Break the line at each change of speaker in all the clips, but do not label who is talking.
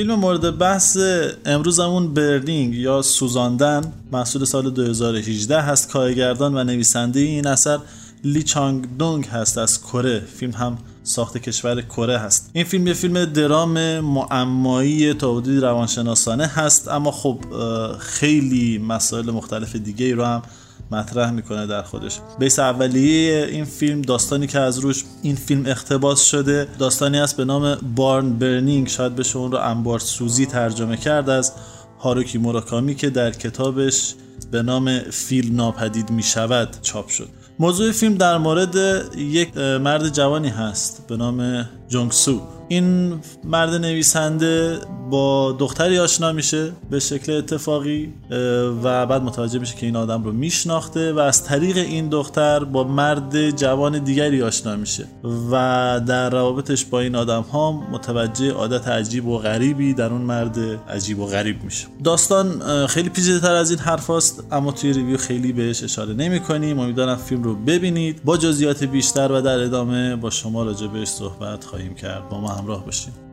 فیلم مورد بحث امروزمون برنینگ یا سوزاندن محصول سال 2018 هست. کارگردان و نویسنده این اثر لی چانگ دونگ هست. از کره فیلم هم ساخت کشور کره هست. این فیلم یه فیلم درام معمایی تا روانشناسانه هست. اما خب خیلی مسائل مختلف دیگه رو هم مطرح می‌کنه در خودش. بیس اولیه این فیلم داستانی که از روش این فیلم اختباس شده داستانی است به نام بارن برنینگ. شاید بشه اون رو انبار سوزی ترجمه کرد از هاروکی موراکامی که در کتابش به نام فیلم ناپدید می‌شود چاپ شد. موضوع فیلم در مورد یک مرد جوانی هست به نام جونگسو این مرد نویسنده با دختری آشنا میشه به شکل اتفاقی و بعد متوجه میشه که این آدم رو میشناخته و از طریق این دختر با مرد جوان دیگری آشنا میشه. و در روابطش با این آدم ها متوجه عادت عجیب و غریبی در اون مرد عجیب و غریب میشه. داستان خیلی پیچیده تر از این حرف است اما توی ریویو خیلی بهش اشاره نمی کنیم امیدوارم فیلم رو ببینید. با جزئیات بیشتر و در ادامه با شما راجع بهش صحبت خواهیم کرد. با ما همراه باشید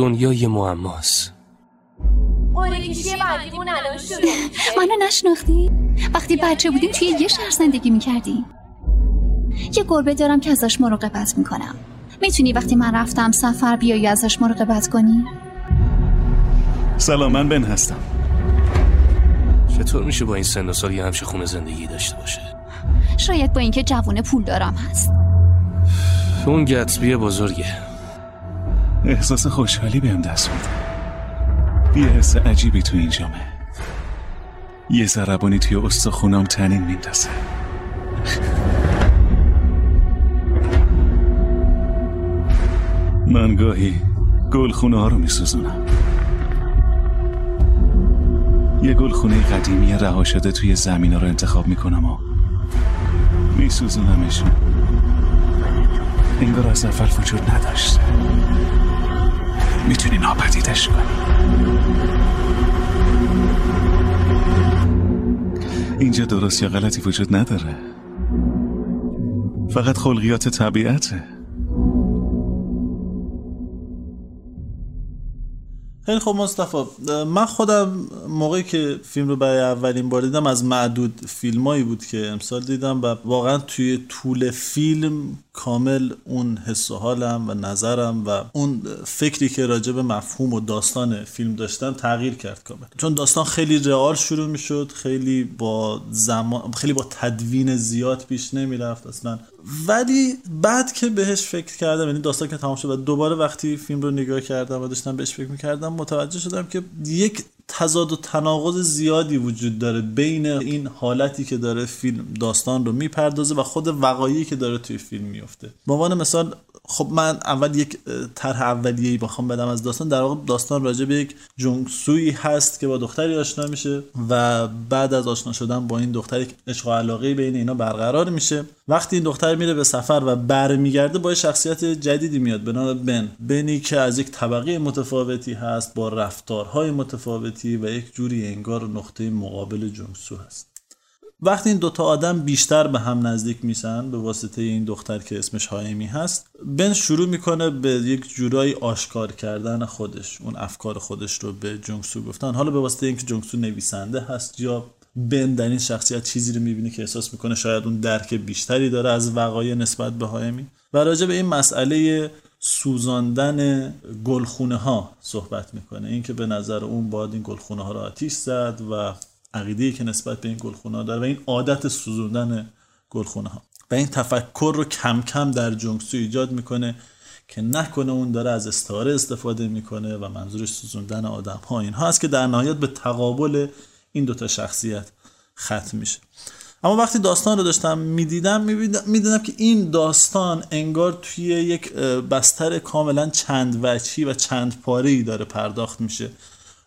دنیای معماست
منو نشناختی؟ وقتی بچه بودیم توی یه شهر زندگی می‌کردیم یه گربه دارم که ازش مراقبت می‌کنم. می‌تونی وقتی من رفتم سفر بیایی ازش مراقبت کنی؟
سلام من بن هستم.
چطور میشه با این سن و سال یه همشه خونه زندگی داشته باشه؟
شاید با اینکه جوون پول دارم هست.
اون گتسبی بزرگه.
احساس خوشحالی بهم دست میده یه حس عجیبی تو این جامعه. یه ضربانی توی استخونام تنین میندازه. من گاهی گلخونه ها رو میسوزونم. یه گلخونه قدیمی رها شده توی زمین رو انتخاب می‌کنم و میسوزونمشون انگار از اول وجود نداشته. می‌تونی ناپدیدش کنی. اینجا درست یا غلطی وجود نداره. فقط خلقیات طبیعته.
خیلی خب مصطفی. من خودم موقعی که فیلم رو برای اولین بار دیدم از معدود فیلمایی بود که امسال دیدم و واقعا توی طول فیلم کامل اون حس و حالم و نظرم و اون فکری که راجع به مفهوم و داستان فیلم داشتم تغییر کرد کامل. چون داستان خیلی رئال شروع می‌شد خیلی با زمان خیلی با تدوین زیاد پیش نمی‌رفت اصلا. ولی بعد که بهش فکر کردم یعنی داستان که تمام شد و دوباره وقتی فیلم رو نگاه کردم و داشتم بهش فکر می‌کردم متوجه شدم که یک تضاد و تناقض زیادی وجود داره بین این حالتی که داره فیلم داستان رو می‌پردازه و خود وقایعی که داره توی فیلم میفته. به عنوان مثال خب من اول یک طرح اولیه‌ای بخوام بدم از داستان. در واقع داستان راجع به یک جونگسویی هست که با دختری آشنا میشه و بعد از آشنا شدن با این دختر یک عشق و علاقه بین اینا برقرار میشه. وقتی این دختر میره به سفر و برمیگرده با شخصیت جدیدی میاد به نام بن. بنی که از یک طبقه متفاوتی هست با رفتارهای متفاوتی و یک جوری انگار نقطه مقابل جونگسو هست. وقتی این دوتا آدم بیشتر به هم نزدیک میشن به واسطه این دختر که اسمش هایمی هست بن شروع می‌کنه به یک جورایی آشکار کردن خودش اون افکار خودش رو به جونگسو گفتن. حالا به واسطه اینکه جونگسو نویسنده هست یا بن در این شخصیت چیزی رو می‌بینه که احساس می‌کنه شاید اون درک بیشتری داره از وقایع نسبت به هایمی و راجع به این مسئله سوزاندن گلخونه ها صحبت می‌کنه. اینکه به نظر اون باید این گلخونه ها رو آتیش زد و عقیده که نسبت به این گلخونه داره و این عادت سوزوندن گلخونه ها و این تفکر رو کم کم در جونگسو ایجاد می‌کنه که نکنه اون داره از استعاره استفاده می‌کنه و منظورش سوزوندن آدم ها اینها است که در نهایت به تقابل این دوتا شخصیت ختم میشه. اما وقتی داستان رو داشتم می‌دیدم می‌دیدم که این داستان انگار توی یک بستر کاملا چند وچی و چند پاره ای داره پرداخت میشه.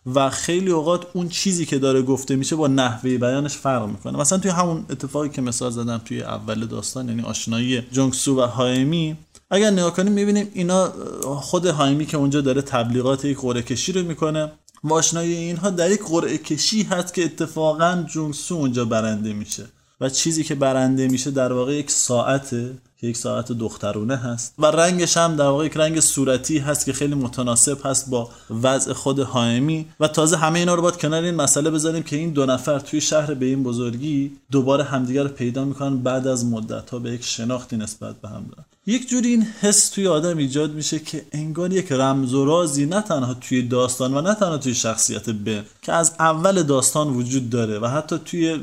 و خیلی اوقات اون چیزی که داره گفته میشه با نحوه بیانش فرق می‌کنه. مثلا توی همون اتفاقی که مثال زدم توی اول داستان یعنی آشنایی جونگسو و هایمی اگر نگاه کنیم می‌بینیم اینا خود هایمی که اونجا داره تبلیغات یک قرعه کشی رو می‌کنه و آشنایی اینها در یک قرعه کشی هست که اتفاقا جونگسو اونجا برنده میشه. و چیزی که برنده میشه در واقع یک ساعته یک ساعت دخترونه هست و رنگش هم در واقع یک رنگ صورتی هست که خیلی متناسب هست با وضع خود هایمی و تازه همه اینا رو باید کنار این مسئله بذاریم که این دو نفر توی شهر به این بزرگی دوباره همدیگر رو پیدا می‌کنن بعد از مدت ها به یک شناختی نسبت به هم دارن. یک جوری این حس توی آدم ایجاد میشه که انگار یک رمز و رازی نه تنها توی داستان و نه تنها توی شخصیت به که از اول داستان وجود داره و حتی توی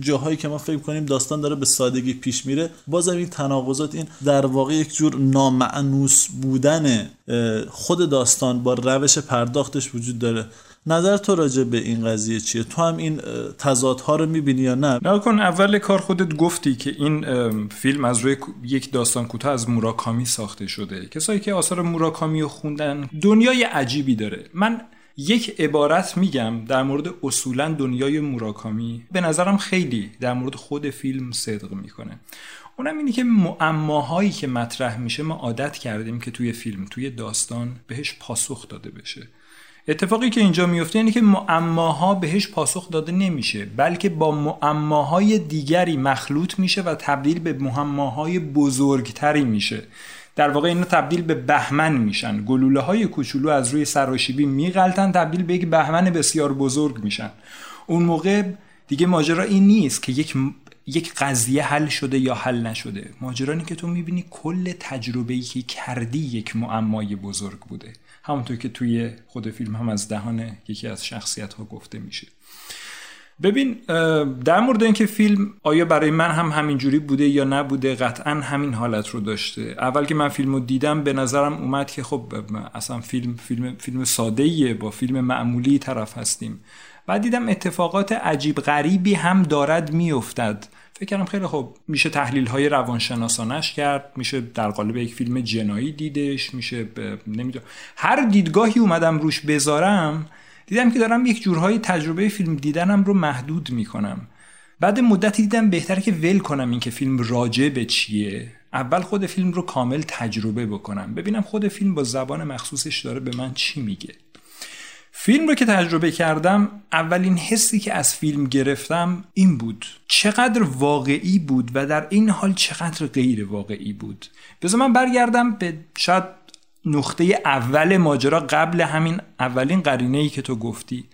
جاهایی که ما فکر کنیم داستان داره به سادگی پیش میره بازم این تناقضات این در واقع یک جور نامعنوس بودن خود داستان با روش پرداختش وجود داره. نظر تو راجع به این قضیه چیه؟ تو هم این تضادها رو می‌بینی یا نه؟
نه کن اول کار خودت گفتی که این فیلم از روی یک داستان کوتاه از موراکامی ساخته شده. کسایی که آثار موراکامی رو خوندن دنیای عجیبی داره. من یک عبارت میگم در مورد اصولا دنیای موراکامی. به نظرم خیلی در مورد خود فیلم صدق می‌کنه. اونم اینه که معماهایی که مطرح میشه ما عادت کردیم که توی فیلم توی داستان بهش پاسخ داده بشه. اتفاقی که اینجا میفته اینه که معماها بهش پاسخ داده نمیشه بلکه با معماهای دیگری مخلوط میشه و تبدیل به معماهای بزرگتری میشه. در واقع اینا تبدیل به بهمن میشن. گلوله های کوچولو از روی سراشیبی میغلطن تبدیل به یک بهمن بسیار بزرگ میشن. اون موقع دیگه ماجرا این نیست که یک یک قضیه حل شده یا حل نشده. ماجرا که تو می‌بینی کل تجربه ای که کردی یک معمای بزرگ بوده. همونطور که توی خود فیلم هم از دهان یکی از شخصیت ها گفته میشه. ببین در مورد اینکه فیلم آیا برای من هم همینجوری بوده یا نبوده قطعا همین حالت رو داشته. اول که من فیلم رو دیدم به نظرم اومد که خب اصلا فیلم فیلم فیلم ساده با فیلم معمولی طرف هستیم. بعد دیدم اتفاقات عجیب غریبی هم دارد میافتد. فکر کردم خیلی خوب. میشه تحلیل های روانشناسانش کرد میشه در قالب یک فیلم جنایی دیدش میشه نمی‌دونم. هر دیدگاهی اومدم روش بذارم دیدم که دارم یک جورهای تجربه فیلم دیدنم رو محدود می‌کنم. بعد مدتی دیدم بهتره که ول کنم این که فیلم راجع به چیه. اول خود فیلم رو کامل تجربه بکنم. ببینم خود فیلم با زبان مخصوصش داره به من چی میگه. فیلم رو که تجربه کردم اولین حسی که از فیلم گرفتم این بود. چقدر واقعی بود و در این حال چقدر غیر واقعی بود. بذار من برگردم به شاید نقطه اول ماجرا قبل همین اولین قرینه ای که تو گفتی.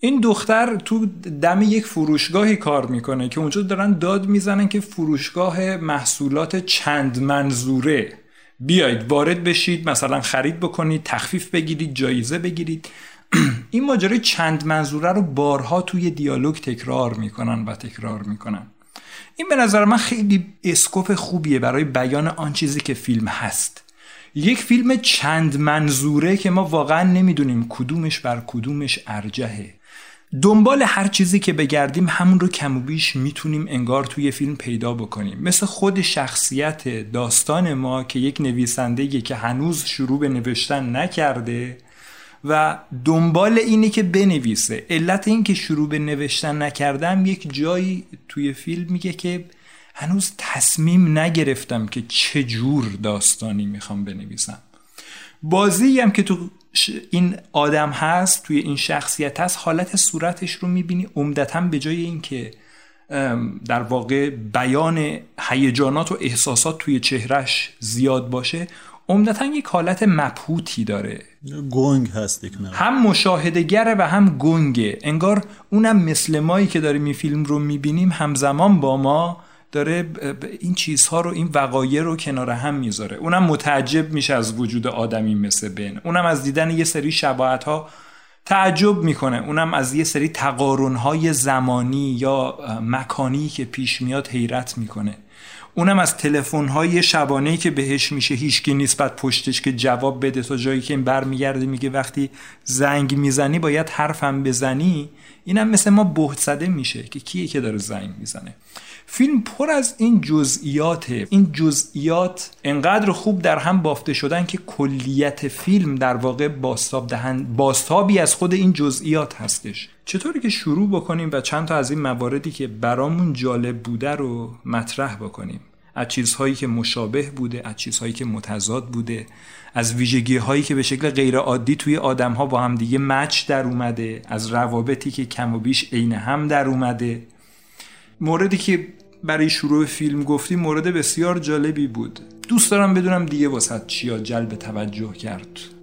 این دختر تو دم یک فروشگاهی کار می‌کنه که اونجا دارن داد می‌زنن که فروشگاه محصولات چند منظوره. بیاید وارد بشید مثلا خرید بکنید تخفیف بگیرید جایزه بگیرید. این ماجرای چند منظوره رو بارها توی دیالوگ تکرار می‌کنن و تکرار می‌کنن. این به نظر من خیلی اسکوپ خوبیه برای بیان آن چیزی که فیلم هست. یک فیلم چند منظوره که ما واقعا نمی‌دونیم کدومش بر کدومش ارجهه دنبال هر چیزی که بگردیم همون رو کم و بیش می‌تونیم انگار توی فیلم پیدا بکنیم. مثل خود شخصیت داستان ما که یک نویسنده که هنوز شروع به نوشتن نکرده و دنبال اینه که بنویسه. علت این که شروع به نوشتن نکردم یک جایی توی فیلم میگه که هنوز تصمیم نگرفتم که چه جور داستانی می‌خوام بنویسم. بازی هم که تو این آدم هست توی این شخصیت هست حالت صورتش رو می‌بینی. عمدتا به جای اینکه در واقع بیان هیجانات و احساسات توی چهرش زیاد باشه عمدتا یک حالت مبهوتی داره.
گنگ هست یک
هم مشاهدگره و هم گنگه انگار اونم مثل مایی که داریم این فیلم رو می‌بینیم همزمان با ما داره این چیزها رو این وقایع رو کنار هم می‌ذاره. اونم متعجب میشه از وجود آدمی مثل بن. اونم از دیدن یه سری شباهت ها تعجب می‌کنه. اونم از یه سری تقارنهای زمانی یا مکانی که پیش میاد حیرت می‌کنه. اونم از تلفن های شبانه که بهش میشه هیچکی نیست بعد پشتش که جواب بده تا جایی که این برمیگرده میگه وقتی زنگ می‌زنی باید حرفم بزنی. اینم مثل ما بهت زده میشه که کیه که داره زنگ می‌زنه. فیلم پر از این جزئیات این جزئیات انقدر خوب در هم بافته شدن که کلیت فیلم در واقع باستاب دهند باستابی از خود این جزئیات هستش. چطوری که شروع بکنیم و چند تا از این مواردی که برامون جالب بوده رو مطرح بکنیم. از چیزهایی که مشابه بوده از چیزهایی که متضاد بوده از ویژگی هایی که به شکل غیر عادی توی آدم ها با هم دیگه مچ در اومده از روابطی که کم و بیش عین هم در اومده. موردی که برای شروع فیلم گفتی مورد بسیار جالبی بود. دوست دارم بدونم دیگه واسه چیا جلب توجه کرد.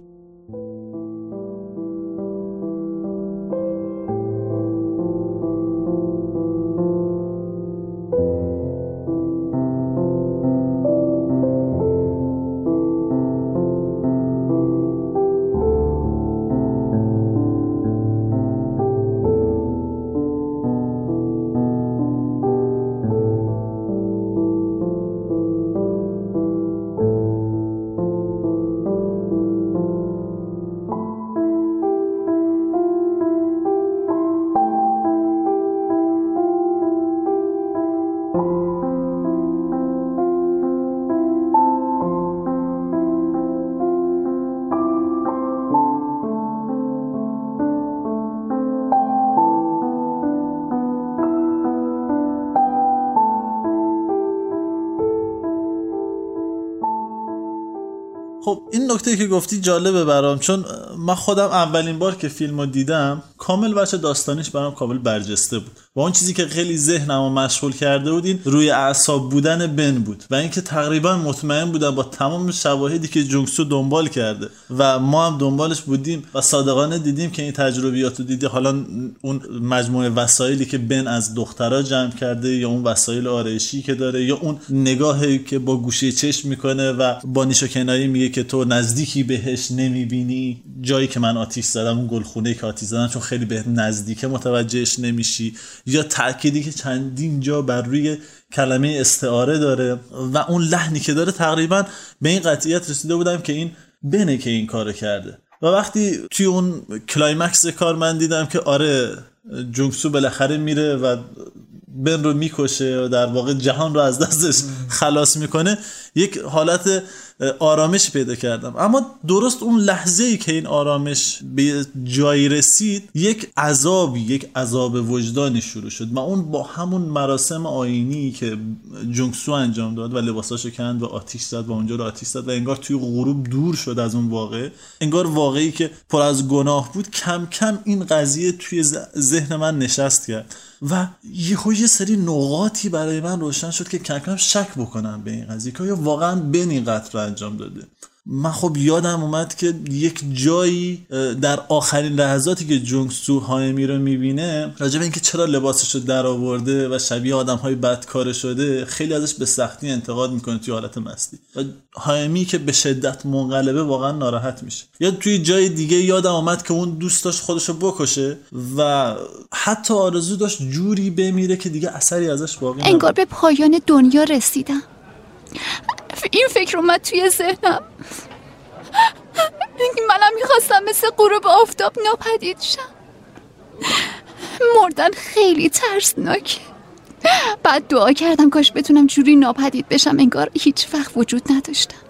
نکته که گفتی جالبه برام چون من خودم اولین بار که فیلم رو دیدم کامل بچه داستانیش برام کامل برجسته بود. و اون چیزی که خیلی ذهنم رو مشغول کرده بود این روی اعصاب بودن بن بود و اینکه تقریبا مطمئن بودم با تمام شواهدی که جونگسو دنبال کرده و ما هم دنبالش بودیم و صادقانه دیدیم که این تجربیات رو دیدی حالا اون مجموعه وسایلی که بن از دخترها جمع کرده یا اون وسایل آرایشی که داره یا اون نگاهی که با گوشه چشم می‌کنه و با نیش کنایی میگه که تو نزدیکی بهش نمی‌بینی. جایی که من آتیش زدم اون گلخونه که آتیش زدم چون خیلی به نزدیکه متوجهش نمیشی. یا تأکیدی که چندین جا بر روی کلمه استعاره داره و اون لحنی که داره تقریبا به این قطعیت رسیده بودم که این بنه که این کار کرده. و وقتی توی اون climax کار من دیدم که آره جونگسو بالاخره میره و بن رو می‌کشه و در واقع جهان رو از دستش خلاص می‌کنه یک حالت آرامش پیدا کردم. اما درست اون لحظه ای که این آرامش به جایی رسید یک عذابی یک عذاب وجدانی شروع شد. و اون با همون مراسم آینی که جونگسو انجام داد و لباساشو کند و آتیش زد و اونجا رو آتیش زد و انگار توی غروب دور شد از اون واقع انگار واقعی که پر از گناه بود کم کم این قضیه توی ذهن من نشست کرد. و یه یه سری نقاطی برای من روشن شد که کم کم شک بکنم به این قضیه. که واقعا بین این قطر انجام داده. من خب یادم اومد که یک جایی در آخرین لحظاتی که جونگ سو هایمی رو می‌بینه راجع به اینکه چرا لباسش رو در آورده و شبیه آدم های بدکاره شده خیلی ازش به سختی انتقاد می‌کنه توی حالت مستی. و هایمی که به شدت منقلبه واقعا ناراحت میشه. یا توی جای دیگه یادم اومد که اون دوست داشت خودش رو بکشه و حتی آرزو داشت جوری بمیره که دیگه اثری ازش باقی
انگار به پایان دنیا رسیدم این فکر اومد توی ذهنم. منم می‌خواستم مثل غروب آفتاب ناپدید شم. مردن خیلی ترسناکه. بعد دعا کردم کاش بتونم جوری ناپدید بشم انگار هیچ وقت وجود نداشتم.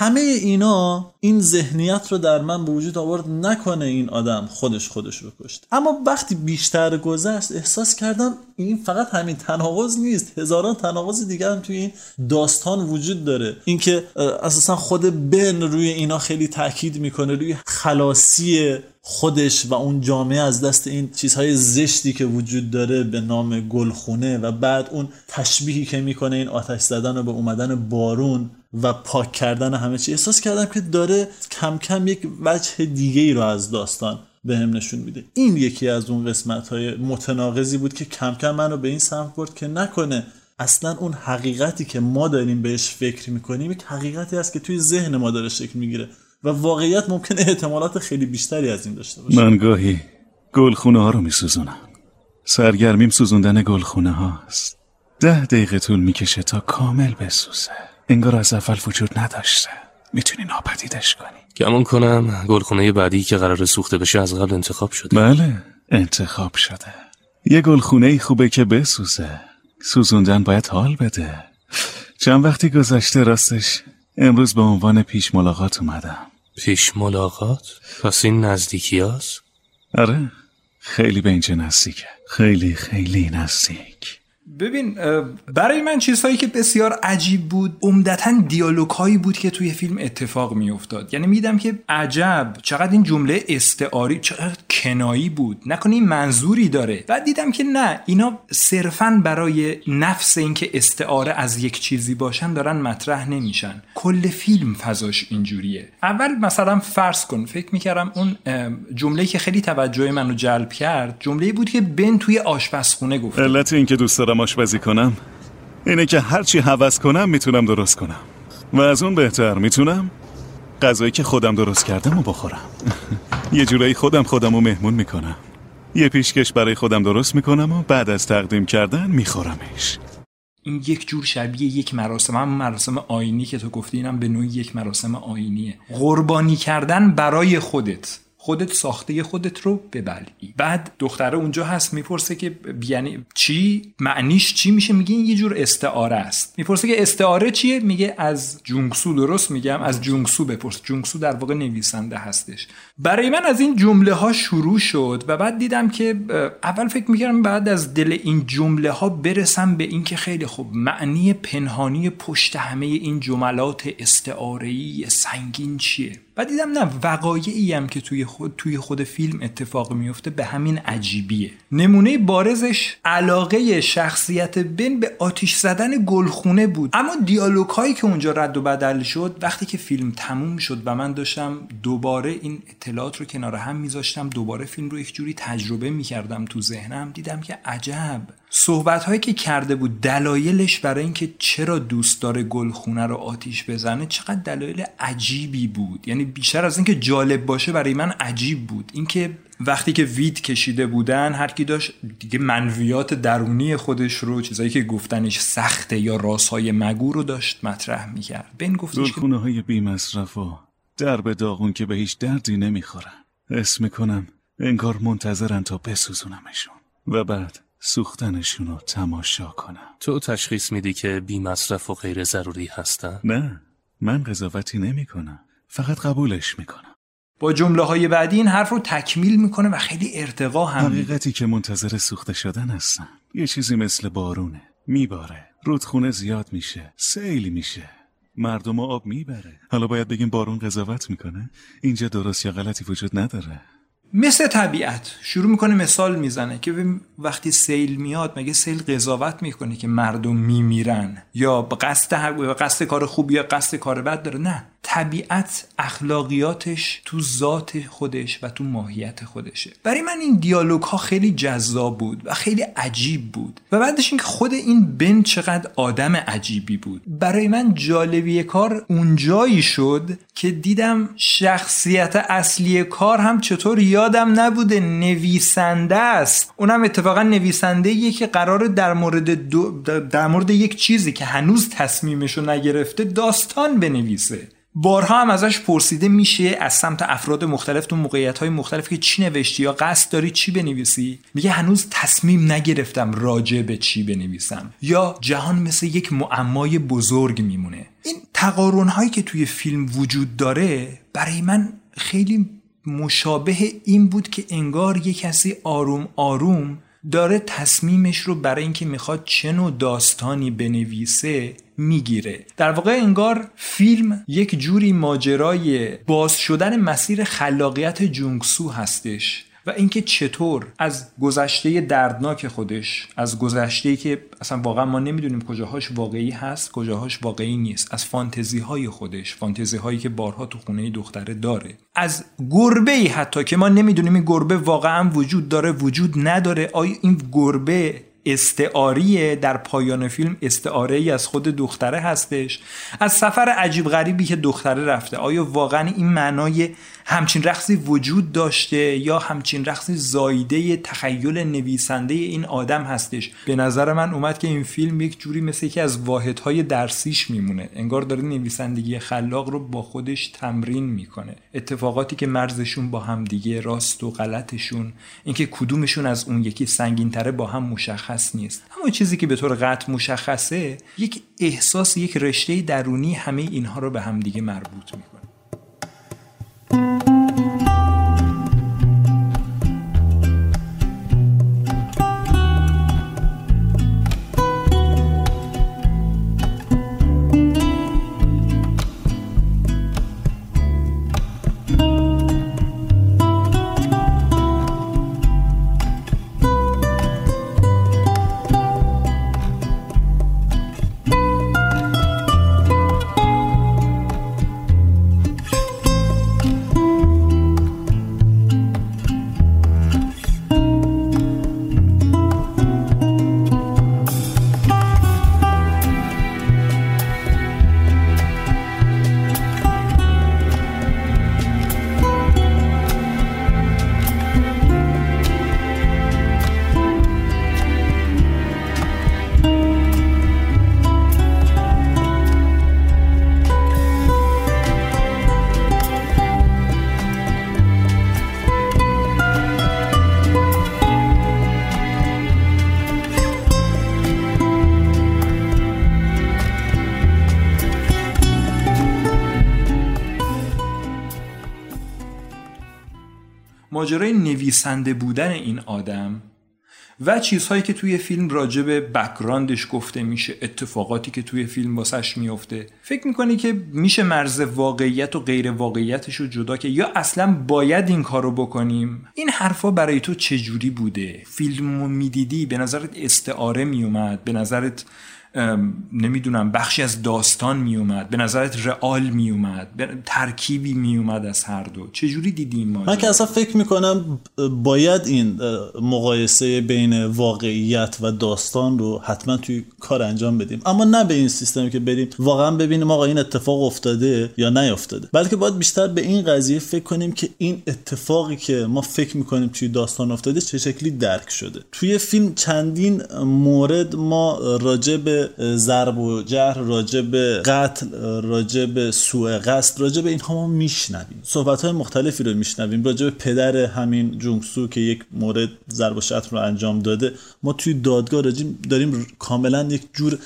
همه اینا این ذهنیت رو در من به وجود آورد نکنه این آدم خودش خودش رو کشت اما وقتی بیشتر گذشت احساس کردم این فقط همین تناقض نیست. هزاران تناقض دیگر هم توی این داستان وجود داره. اینکه اساسا خود بن روی اینا خیلی تاکید می‌کنه روی خلاصی خودش و اون جامعه از دست این چیزهای زشتی که وجود داره به نام گلخونه و بعد اون تشبیهی که می‌کنه این آتش زدن و به اومدن بارون و پاک کردن همه چی. احساس کردم که داره کم کم یک وجه دیگه ای رو از داستان به هم نشون میده. این یکی از اون قسمت های متناقضی بود که کم کم منو به این سمت برد که نکنه اصلا اون حقیقتی که ما داریم بهش فکر می‌کنیم یک حقیقتی است که توی ذهن ما داره شکل می‌گیره. و واقعیت ممکنه احتمالات خیلی بیشتری از این داشته باشه.
من گاهی گلخونه ها رو میسوزونم. سرگرمیم سوزوندن گلخونه هاست. ده دقیقه طول می‌کشه تا کامل بسوزه. انگار از اول وجود نداشته. می‌تونی ناپدیدش کنی.
گمون کنم گلخونه بعدی که قرار سوخته بشه از قبل انتخاب شده.
بله انتخاب شده. یه گلخونه خوبه که بسوزه. سوزوندن باید حال بده. چند وقتی گذشته راستش امروز به عنوان پیش ملاقات اومدم.
پیش ملاقات؟ پس این نزدیکی هست؟
آره خیلی به اینجا نزدیکه خیلی خیلی نزدیک
ببین برای من چیزهایی که بسیار عجیب بود عمدتا دیالوگ هایی بود که توی فیلم اتفاق می افتاد یعنی میدم که عجب چقدر این جمله استعاری چقدر کنایی بود. نکنه این منظوری داره. بعد دیدم که نه اینا صرفا برای نفس اینکه استعاره از یک چیزی باشن دارن مطرح نمیشن. کل فیلم فضاش اینجوریه. اول مثلا فرض کن فکر می‌کردم اون جمله که خیلی توجه منو جلب کرد جمله بود که بن توی آشپزخونه گفت
علت اینکه دوست دارم آشپزی کنم؟ اینه که هرچی حوض کنم می‌تونم درست کنم. و از اون بهتر می‌تونم؟ غذایی که خودم درست کردم و بخورم. یه جورایی خودم خودم رو مهمون می‌کنم. یه پیشکش برای خودم درست می‌کنم و بعد از تقدیم کردن میخورمش.
این یک جور شبیه یک مراسم هم مراسم آینی که تو گفتی اینم به نوعی یک مراسم آینیه. قربانی کردن برای خودت. خودت ساخته خودت رو ببلعی بعد دختره اونجا هست می‌پرسه که یعنی چی؟ معنیش چی میشه؟ میگه این یه جور استعاره است. می‌پرسه که استعاره چیه؟ میگه از جونگسو درست میگم از جونگسو بپرس. جونگسو در واقع نویسنده هستش. برای من از این جمله ها شروع شد و بعد دیدم که اول فکر می‌کردم بعد از دل این جمله ها برسم به اینکه خیلی خوب معنی پنهانی پشت همه این جملات استعاره‌ای سنگین چیه. و دیدم نه وقایعی هم که توی خود توی خود فیلم اتفاق میفته به همین عجیبیه. نمونه بارزش علاقه شخصیت بن به آتیش زدن گلخونه بود. اما دیالوگ هایی که اونجا رد و بدل شد وقتی که فیلم تموم شد و من داشتم دوباره این اطلاعات رو کنار هم میذاشتم دوباره فیلم رو یک جوری تجربه می‌کردم تو ذهنم. دیدم که عجب. صحبت هایی که کرده بود دلایلش برای اینکه چرا دوست داره گلخونه رو آتیش بزنه چقدر دلایل عجیبی بود. یعنی بیشتر از اینکه جالب باشه برای من عجیب بود. اینکه وقتی که وید کشیده بودن هر کی داشت دیگه منویات درونی خودش رو چیزایی که گفتنش سخته یا راسهای مگو رو داشت مطرح می‌کرد. بین گفتش
گلخونه های بی مصرف و درب داغون که به هیچ دردی نمی‌خورن اسم می‌کنم انگار منتظرن تا بسوزونمشون و بعد سوختنشون رو تماشا کنم.
تو تشخیص میدی که بی مصرف و غیر ضروری هستن؟
نه من قضاوتی نمی کنم فقط قبولش می‌کنم.
با جمله های بعدی این حرف رو تکمیل می‌کنه و خیلی ارتقا هم
حقیقتی که منتظر سوخته شدن هستن یه چیزی مثل بارونه. میباره. رودخونه زیاد میشه. سیل میشه. مردم آب می‌بره. حالا باید بگیم بارون قضاوت می‌کنه. اینجا درست یا غلطی وجود نداره.
مثل طبیعت شروع می‌کنه مثال می‌زنه که وقتی سیل میاد مگه سیل قضاوت می‌کنه که مردم میمیرن؟ یا قصد قصد کار خوب یا قصد کار بد داره؟ نه. طبیعت اخلاقیاتش تو ذات خودش و تو ماهیت خودشه. برای من این دیالوگ ها خیلی جذاب بود و خیلی عجیب بود و بعدش اینکه خود این بن چقدر آدم عجیبی بود. برای من جالبی کار اونجایی شد که دیدم شخصیت اصلی کار هم چطور یادم نبوده نویسنده است. اونم اتفاقا نویسنده یه که قرار در مورد در مورد یک چیزی که هنوز تصمیمشو نگرفته داستان بنویسه. بارها هم ازش پرسیده میشه از سمت افراد مختلف تو موقعیت های مختلف که چی نوشتی یا قصد داری چی بنویسی؟ میگه هنوز تصمیم نگرفتم راجع به چی بنویسم. یا جهان مثل یک معمای بزرگ میمونه. این تقارن هایی که توی فیلم وجود داره برای من خیلی مشابه این بود که انگار یه کسی آروم آروم داره تصمیمش رو برای اینکه می‌خواد چه نوع داستانی بنویسه می‌گیره. در واقع انگار فیلم یک جوری ماجرای باز شدن مسیر خلاقیت جونگسو هستش. و اینکه چطور از گذشته دردناک خودش از گذشته که اصلا واقعا ما نمی‌دونیم کجاهاش واقعی هست کجاهاش واقعی نیست از فانتزی های خودش فانتزی هایی که بارها تو خونه دختره داره. از گربه ای حتی که ما نمی‌دونیم این گربه واقعا وجود داره وجود نداره. آیا این گربه استعاریه؟ در پایان فیلم استعاره ای از خود دختره هستش. از سفر عجیب غریبی که دختره رفته. آیا واقعا این معنای همچین رقصی وجود داشته یا همچین رقصی زایده تخیل نویسنده این آدم هستش؟ به نظر من اومد که این فیلم یک جوری مثل یکی از واحدهای درسیش میمونه. انگار داره نویسندگی خلاق رو با خودش تمرین می‌کنه. اتفاقاتی که مرزشون با هم دیگه راست و غلطشون اینکه کدومشون از اون یکی سنگین تره با هم مشخص نیست. اما چیزی که به طور قطع مشخصه یک احساس یک رشته درونی همه اینها رو به هم دیگه مربوط می‌کنه. Thank you. ماجرای نویسنده بودن این آدم و چیزهایی که توی فیلم راجع به بکراندش گفته میشه اتفاقاتی که توی فیلم واسش میفته فکر می‌کنی که میشه مرز واقعیت و غیر واقعیتش رو جدا که یا اصلا باید این کارو بکنیم؟ این حرفا برای تو چجوری بوده؟ فیلم رو می‌دیدی؟ به نظرت استعاره میومد به نظرت نمی‌دونم بخشی از داستان میومد به نظرت رئال میومد ترکیبی میومد از هر دو. چجوری دیدی این
من که اصلا فکر می‌کنم باید این مقایسه بین واقعیت و داستان رو حتما توی کار انجام بدیم. اما نه به این سیستمی که بریم واقعا ببینیم آقا این اتفاق افتاده یا نیافتاده بلکه باید بیشتر به این قضیه فکر کنیم که این اتفاقی که ما فکر می‌کنیم توی داستان افتاده چه شکلی درک شده. توی فیلم چندین مورد ما راجع به ضرب و جهر راجع به قتل راجع به سوء قصد راجع به اینها ما میشنویم. صحبت های مختلفی رو میشنویم. راجع به پدر همین جونگسو که یک مورد ضرب و شتم رو انجام داده ما توی دادگاه داریم کاملا یک جور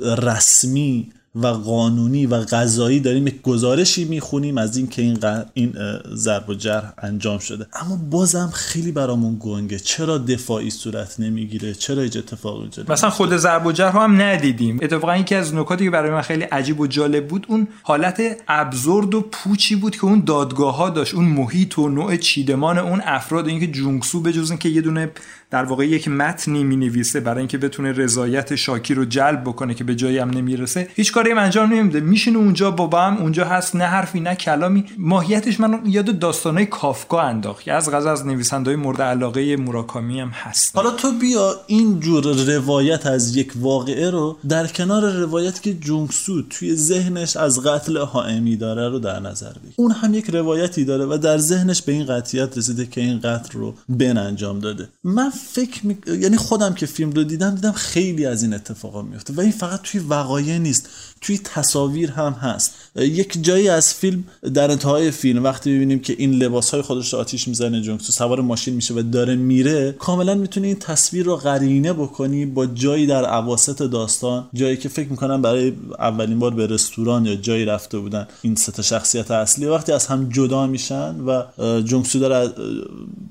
رسمی و قانونی و قضایی داریم یک گزارشی می‌خونیم از اینکه این این ضرب و جرح انجام شده. اما بازم خیلی برامون گنگه. چرا دفاعی صورت نمی‌گیره؟ چرا هیچ اتفاقی اینجا
مثلا خود ضرب و جرح هم ندیدیم. اتفاقا یکی از نکاتی که برای من خیلی عجیب و جالب بود اون حالت ابزورد و پوچی بود که اون دادگاه ها داشت. اون محیط و نوع چیدمان اون افراد اینکه جونگسو بجز که یه دونه در واقع یک متنی می نویسه برای اینکه بتونه رضایت شاکی رو جلب بکنه که به جایی هم نمی‌رسه. هیچ کاری هم انجام نمیده. میشینه اونجا بابا هم اونجا هست نه حرفی نه کلامی. ماهیتش من یاد داستانای کافکا انداخت. که از غذا از نویسندهای مورد علاقه موراکامی هم هست.
حالا تو بیا این جور روایت از یک واقعه رو در کنار روایت که جونگسو توی ذهنش از قتل حائمی داره رو در نظر بگیر. اون هم یک روایتی داره و در ذهنش به این قطعیت رسیده که این قتل رو بن انجام داده. من فکر می... یعنی خودم که فیلم رو دیدم دیدم خیلی از این اتفاقا میفته. و این فقط توی وقایع نیست. توی تصاویر هم هست. یک جایی از فیلم در انتهای فیلم وقتی ببینیم که این لباس های خودش رو آتیش می‌زنه جونگسو سوار ماشین میشه و داره میره کاملا می‌تونی این تصویر رو قرینه بکنی با جایی در عواسط داستان جایی که فکر می‌کنم برای اولین بار به رستوران یا جایی رفته بودن این سه شخصیت اصلی. وقتی از هم جدا میشن و جونگسو داره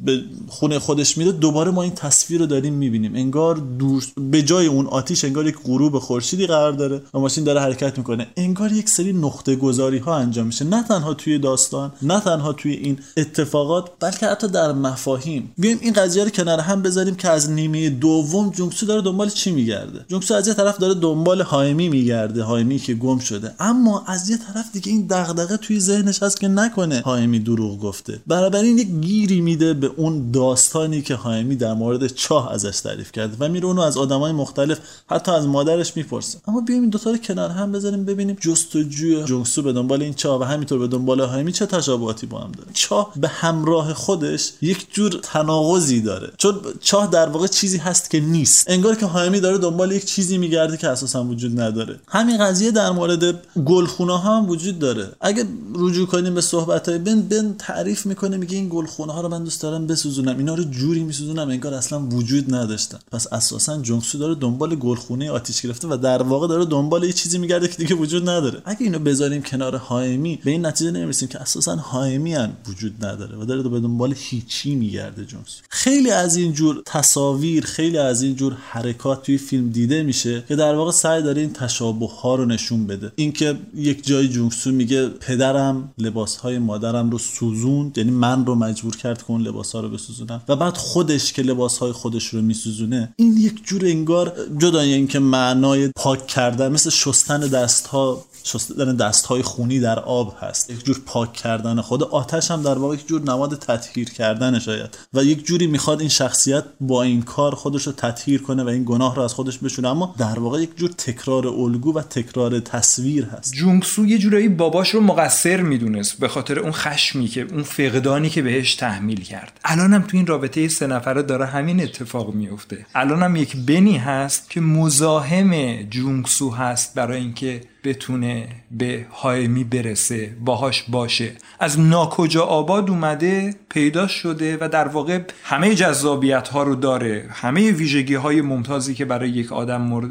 به خونه خودش میره دوباره ما این تصویر رو داریم می‌بینیم. انگار دور به جای اون آتیش انگار یک غروب خورشیدی قرار داره و ماشین داره حرکت می‌کنه. انگار یک سری نقطه گذاری ها انجام میشه. نه تنها توی داستان نه تنها توی این اتفاقات بلکه حتی در مفاهیم. بیایم این قضیه رو کنار هم بذاریم که از نیمه دوم جونگسو داره دنبال چی میگرده؟ جونگسو از یه طرف داره دنبال هایمی میگرده هایمی که گم شده. اما از یه طرف دیگه این دغدغه توی ذهنش هست که نکنه هایمی دروغ گفته. این یک گیری میده به اون داستانی که هایمی در مورد چاه ازش تعریف کرده و میره اونو از آدمای مختلف حتی از مادرش می‌پرسه. اما بیایم این دوتا رو کنار بذاریم ببینیم جستجوی جونگسو به دنبال این چاه و همینطور به دنبال هایمی چه تشابهاتی با هم داره. چاه به همراه خودش یک جور تناقضی داره. چون چاه در واقع چیزی هست که نیست. انگار که هایمی داره دنبال یک چیزی میگرده که اساسا وجود نداره. همین قضیه در مورد گلخونه ها هم وجود داره. اگه رجوع کنیم به صحبت های بن بن تعریف می‌کنه میگه این گلخونه ها رو من دوست دارم بسوزونم. اینا رو جوری میسوزونم انگار اصلا وجود نداشتن. پس اساسا جونگسو داره دنبال گلخونه آتیش گرفته و در واقع داره دنبال یه چیزی میگرده که دیگه وجود نداره. اگه اینو بذاریم کنار هایمی به این نتیجه نمی‌رسیم که اساسا هایمی هم وجود نداره و داره به دنبال هیچی میگرده جونگسو خیلی از این جور تصاویر خیلی از این جور حرکات توی فیلم دیده میشه که در واقع سعی داره این تشابه ها رو نشون بده. اینکه یک جای جونگسو میگه پدرم لباس های مادرم رو سوزوند یعنی من رو مجبور کرد که اون لباس ها رو بسوزونم و بعد خودش که لباس های خودش رو میسوزونه این یک جور انگار جدای اینکه معنای پاک کردن مثل شستن دست ها شستن دست های خونی در آب هست. یک جور پاک کردن خود آتش هم در واقع یک جور نماد تطهیر کردن شاید. و یک جوری می‌خواد این شخصیت با این کار خودش رو تطهیر کنه و این گناه رو از خودش بشونه. اما در واقع یک جور تکرار الگو و تکرار تصویر هست.
جونگسو یه جورایی باباش رو مقصر می‌دونست به خاطر اون خشمی که اون فقدانی که بهش تحمیل کرد. الانم تو این رابطه سه نفره داره همین اتفاق میفته الانم یک بنی هست که مزاحم جونگسو هست برای اینکه بتونه به هایمی برسه باهاش باشه. از ناکجا آباد اومده پیدا شده و در واقع همه جذابیت ها رو داره. همه ویژگی های ممتازی که برای یک آدم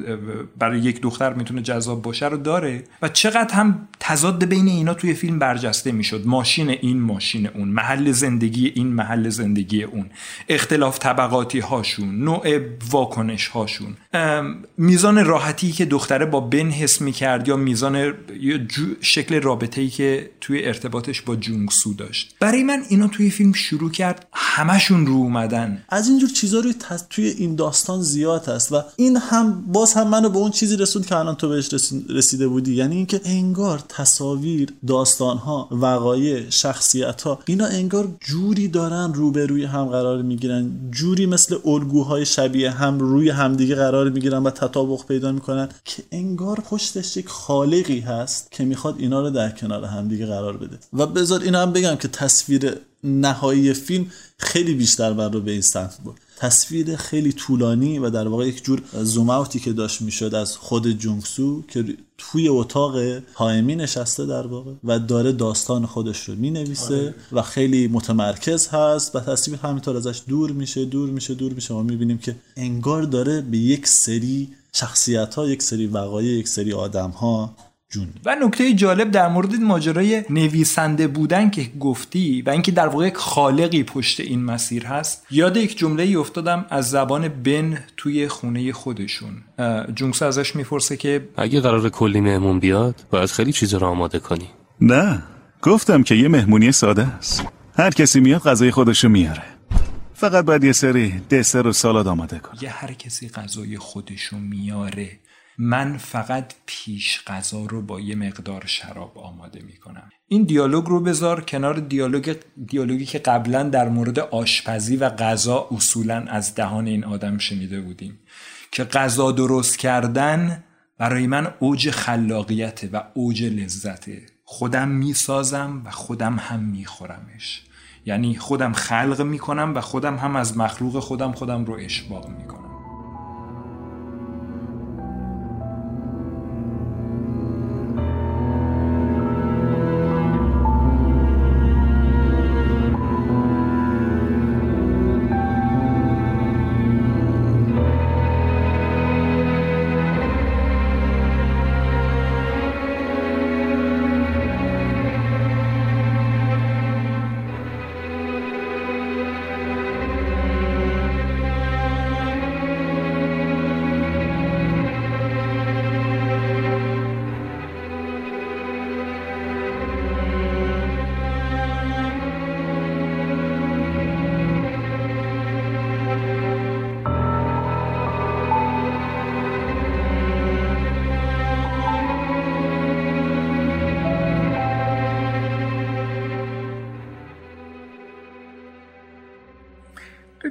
برای یک دختر می‌تونه جذاب باشه رو داره و چقدر هم تضاد بین اینا توی فیلم برجسته می‌شد. ماشین این ماشین اون. محل زندگی این محل زندگی اون. اختلاف طبقاتی هاشون نوع واکنش هاشون میزان راحتی که دختره با بن حس می‌کرد یا میزان شکل رابطه ای که توی ارتباطش با جونگسو داشت. برای من اینا توی فیلم شروع کرد همشون رو اومدن.
از اینجور چیزا روی توی این داستان زیاد هست و این هم باز هم منو به اون چیزی رسوند که الان تو بهش رسیده بودی. یعنی اینکه انگار تصاویر داستان ها وقایع شخصیت ها اینا انگار جوری دارن روبروی هم قرار می‌گیرن. جوری مثل الگوهای شبیه هم روی همدیگه قرار می‌گیرن و تطابق پیدا می‌کنن که انگار پشتش یک خالقی هست که می‌خواد اینا رو در کنار همدیگه قرار بده. و بذار اینا هم بگم که تصویر نهایی فیلم خیلی بیشتر بر رو به این سمت بود تصویر خیلی طولانی و در واقع یک جور زوم اوتی که داشت می‌شد از خود جونگسو که توی اتاق هایمی نشسته در واقع و داره داستان خودش رو می‌نویسه آره. و خیلی متمرکز هست و تصویر همینطور ازش دور میشه دور میشه دور میشه. ما می‌بینیم که انگار داره به یک سری شخصیت ها یک سری وقایع یک سری آدم ها جون.
و نکته جالب در مورد ماجرای نویسنده بودن که گفتی و اینکه در واقع خالقی پشت این مسیر هست یاد یک جمله ای افتادم از زبان بن توی خونه خودشون. جونگس ازش می‌پرسه که
اگه قرار کلی مهمون بیاد باید خیلی چیز رو آماده کنی.
نه. گفتم که یه مهمونی ساده است. هر کسی میاد غذای خودشو میاره. فقط باید یه سری دسر و سالاد آماده کن
یه هر کسی غذای خودشو میاره. من فقط پیش غذا رو با یه مقدار شراب آماده می‌کنم. این دیالوگ رو بذار کنار دیالوگ دیالوگی که قبلا در مورد آشپزی و غذا اصولا از دهان این آدم شنیده بودیم. که غذا درست کردن برای من اوج خلاقیته و اوج لذته. خودم می‌سازم و خودم هم میخورمش. یعنی خودم خلق می‌کنم و خودم هم از مخلوق خودم خودم رو اشباع می‌کنم.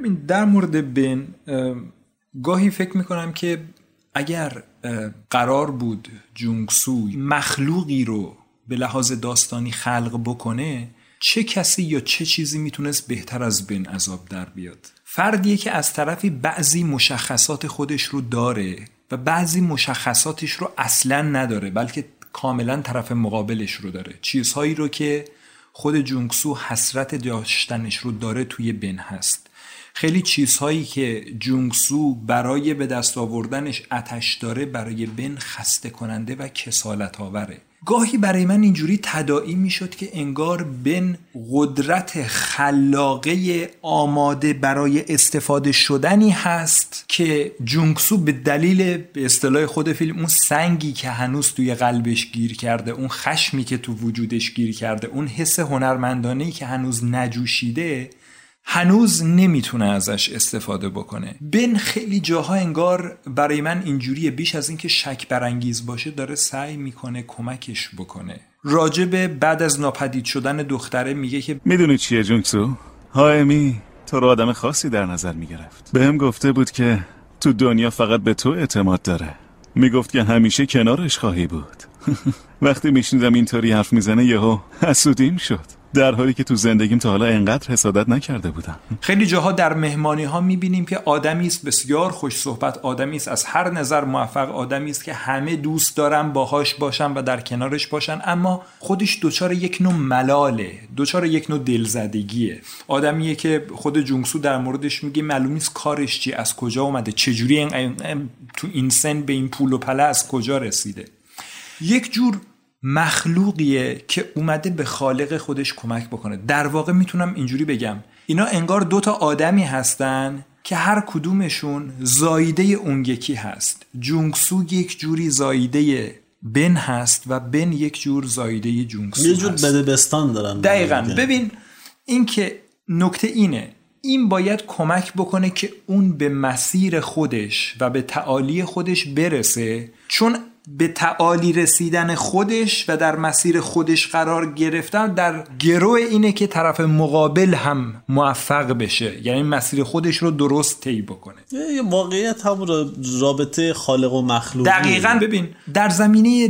ببین در مورد بن گاهی فکر می‌کنم که اگر قرار بود جونگسو مخلوقی رو به لحاظ داستانی خلق بکنه چه کسی یا چه چیزی می‌تونست بهتر از بن عذاب در بیاد؟ فردیه که از طرفی بعضی مشخصات خودش رو داره و بعضی مشخصاتش رو اصلا نداره بلکه کاملا طرف مقابلش رو داره. چیزهایی رو که خود جونگسو حسرت داشتنش رو داره توی بن هست. خیلی چیزهایی که جونگسو برای به دست آوردنش اتش داره برای بن خسته کننده و کسالت آوره. گاهی برای من اینجوری تداعی می‌شد که انگار بن قدرت خلاقه آماده برای استفاده شدنی هست که جونگسو به دلیل به اصطلاح خود فیلم اون سنگی که هنوز توی قلبش گیر کرده اون خشمی که تو وجودش گیر کرده اون حس هنرمندانه که هنوز نجوشیده هنوز نمی‌تونه ازش استفاده بکنه. بن خیلی جاها انگار برای من اینجوریه. بیش از اینکه شک برانگیز باشه داره سعی می‌کنه کمکش بکنه. راجب بعد از ناپدید شدن دختره میگه که
می‌دونی چیه جونگسو؟ هایمی تو رو آدم خاصی در نظر می‌گرفت. به هم گفته بود که تو دنیا فقط به تو اعتماد داره. می‌گفت که همیشه کنارش خواهی بود. وقتی میشنیدم اینطوری حرف می‌زنه یهو حسودیم شد. در حالی که تو زندگیم تا حالا انقدر حسادت نکرده بودم.
خیلی جاها در مهمانی ها می‌بینیم که آدمی است بسیار خوش صحبت آدمی است. از هر نظر موفق آدمی است که همه دوست دارن باهاش باشن و در کنارش باشن. اما خودش دچار یک نوع ملاله دچار یک نوع دلزدگیه. آدمیه که خود جونگسو در موردش میگه معلوم نیست کارش چی از کجا اومده چجوری این تو این سن به این پول و پله از کجا رسیده. یک جور مخلوقیه که اومده به خالق خودش کمک بکنه. در واقع می‌تونم اینجوری بگم. اینا انگار دو تا آدمی هستن که هر کدومشون زایده اون یکی هست. جونگسو یک جوری زایده بن هست و بن یک جور زایده جونگسو
یه جور بدبستان دارن.
دقیقا. ببین این که نکته اینه. این باید کمک بکنه که اون به مسیر خودش و به تعالی خودش برسه. چون به تعالی رسیدن خودش و در مسیر خودش قرار گرفتن در گروه اینه که طرف مقابل هم موفق بشه. یعنی مسیر خودش رو درست طی بکنه.
یه واقعیت همون رابطه خالق و مخلوق
دقیقا. ببین در زمینه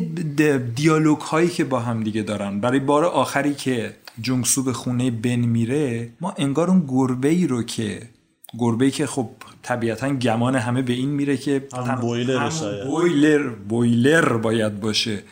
دیالوگ هایی که با هم دیگه دارن برای بار آخری که جونگسو به خونه بن میره ما انگار اون گربه ای رو که گربه که خب طبیعتا گمان همه به این میره که
هم بویلر
بویلر بویلر باید باشه.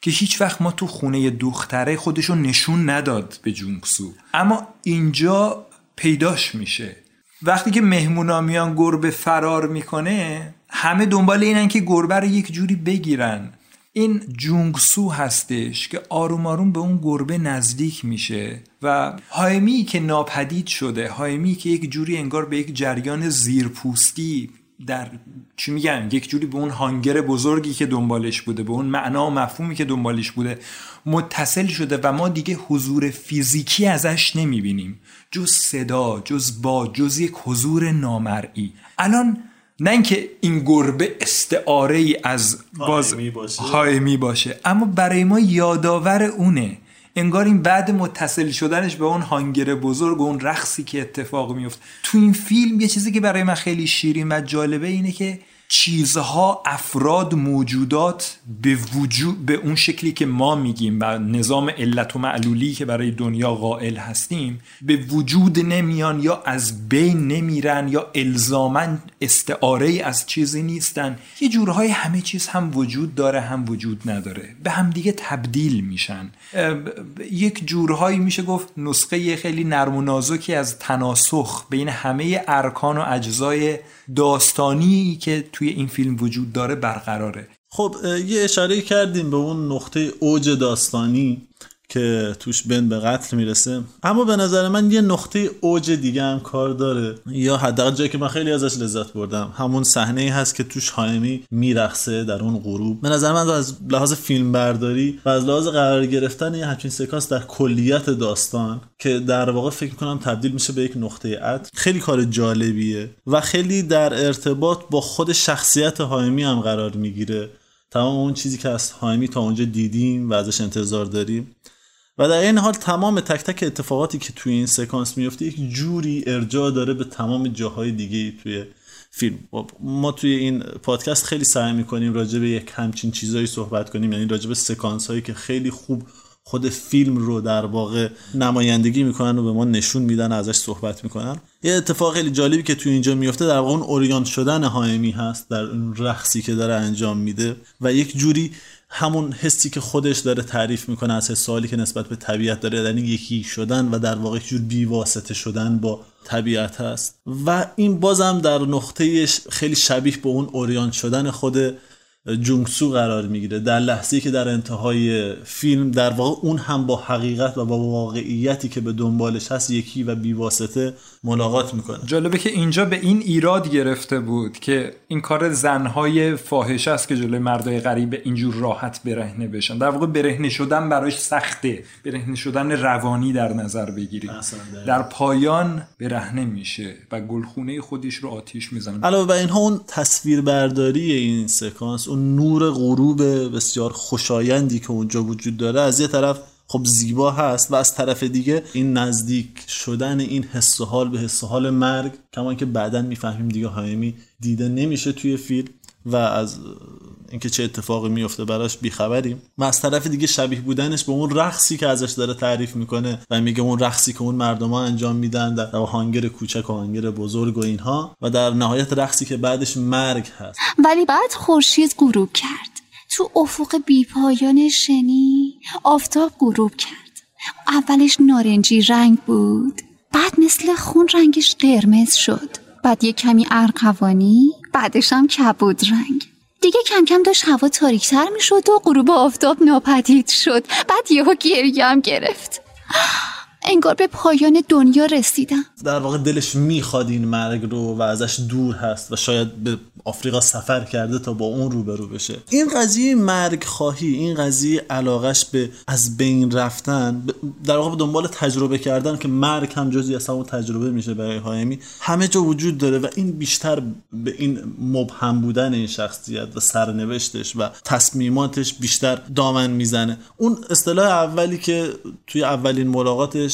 که هیچ وقت ما تو خونه دختره خودشو نشون نداد به جونگسو. اما اینجا پیداش میشه. وقتی که مهمونا میان گربه فرار می‌کنه همه دنبال اینن که گربه رو یک جوری بگیرن. این جونگسو هستش که آروم آروم به اون گربه نزدیک میشه و هایمی که ناپدید شده هایمی که یک جوری انگار به یک جریان زیرپوستی در چی میگن؟ یک جوری به اون هانگر بزرگی که دنبالش بوده به اون معنا و مفهومی که دنبالش بوده متصل شده و ما دیگه حضور فیزیکی ازش نمی‌بینیم. جز صدا جز با جز یک حضور نامرئی. الان نه اینکه این گربه استعاره ای از باز هایمی باشه. باشه. اما برای ما یادآور اونه. انگار این بعد متصل شدنش به اون هانگر بزرگ و اون رقصی که اتفاق میفت تو این فیلم یه چیزی که برای من خیلی شیرین و جالبه اینه که چیزها افراد موجودات به وجود به اون شکلی که ما میگیم و نظام علت و معلولی که برای دنیا قائل هستیم به وجود نمیان یا از بین نمیرن یا الزاما استعاره از چیزی نیستن. یه جورهای همه چیز هم وجود داره هم وجود نداره. به هم دیگه تبدیل میشن. یک جورهایی میشه گفت نسخه خیلی نرم و نازکی از تناسخ بین همه ارکان و اجزای داستانی که توی این فیلم وجود داره برقراره.
خب یه اشاره کردیم به اون نقطه اوج داستانی. که توش بن به قتل می‌رسه. اما به نظر من یه نقطه اوج دیگه هم کار داره. یا حداقل جایی که من خیلی ازش لذت بردم. همون صحنه ای هست که توش حایمی میرقصه در اون غروب. به نظر من از لحاظ فیلم برداری و از لحاظ قرار گرفتن یه همچین سکانس در کلیت داستان که در واقع فکر کنم تبدیل میشه به یک نقطه عطف خیلی کار جالبیه و خیلی در ارتباط با خود شخصیت حایمی هم قرار می‌گیره. تمام اون چیزی که از حایمی تا اونجا دیدیم و ازش انتظار داریم. و در این حال تمام تک تک اتفاقاتی که توی این سکانس میفته یک جوری ارجاع داره به تمام جاهای دیگه توی فیلم. ما توی این پادکست خیلی سعی می‌کنیم راجع به یک همچین چیزایی صحبت کنیم یعنی راجع به سکانس هایی که خیلی خوب خود فیلم رو در واقع نمایندگی می‌کنن و به ما نشون میدن و ازش صحبت می‌کنن. یه اتفاق خیلی جالبی که توی اینجا میفته در واقع اون اوریان شدن هایمی هست در اون رقصی که داره انجام میده و یک جوری همون حسی که خودش داره تعریف می‌کنه از حسالی که نسبت به طبیعت داره یعنی یکی شدن و در واقع جور بیواسطه شدن با طبیعت هست. و این بازم در نقطه خیلی شبیه به اون اوریان شدن خود جونگسو قرار می‌گیره. در لحظه که در انتهای فیلم در واقع اون هم با حقیقت و با واقعیتی که به دنبالش هست یکی و بیواسطه ملاقات می‌کنه.
جالبه که اینجا به این ایراد گرفته بود که این کار زنهای فاحشه است که جلوی مردای غریب اینجور راحت برهنه بشن. در واقع برهنه شدن براش سخته. برهنه شدن روانی در نظر بگیریم. در پایان برهنه میشه و گلخونه خودش رو آتیش می‌زنه.
علاوه بر اینها اون تصویربرداری این سکانس اون نور غروب بسیار خوشایندی که اونجا وجود داره از یه طرف خب زیبا هست و از طرف دیگه این نزدیک شدن این حس حال به حس حال مرگ کما که بعدا می‌فهمیم دیگه هایمی دیده نمیشه توی فیلم و از اینکه چه اتفاقی میفته براش بیخبریم. و از طرف دیگه شبیه بودنش به اون رقصی که ازش داره تعریف می‌کنه و میگه اون رقصی که اون مردم انجام میدن در هانگر کوچک و هانگر بزرگ و اینها و در نهایت رقصی که بعدش مرگ هست.
ولی بعد خورشید غروب کرد. تو افق بیپایان شنی آفتاب غروب کرد. اولش نارنجی رنگ بود بعد مثل خون رنگش قرمز شد. بعد یه کمی ارقوانی بعدش هم کبود رنگ. دیگه کم کم داشت هوا تاریکتر می شد و غروب آفتاب ناپدید شد. بعد یهو گریه هم گرفت. انگار به پایان دنیا رسیدم.
در واقع دلش می‌خواد این مرگ رو و ازش دور هست و شاید به آفریقا سفر کرده تا با اون روبرو بشه. این قضیه مرگ خواهی این قضیه علاقش به از بین رفتن در واقع به دنبال تجربه کردن که مرگ هم جزی از همون تجربه میشه برای هایمی همه جا وجود داره و این بیشتر به این مبهم بودن این شخصیت و سرنوشتش و تصمیماتش بیشتر دامن می‌زنه. اون اصطلاح اولی که توی اولین ملاقاتش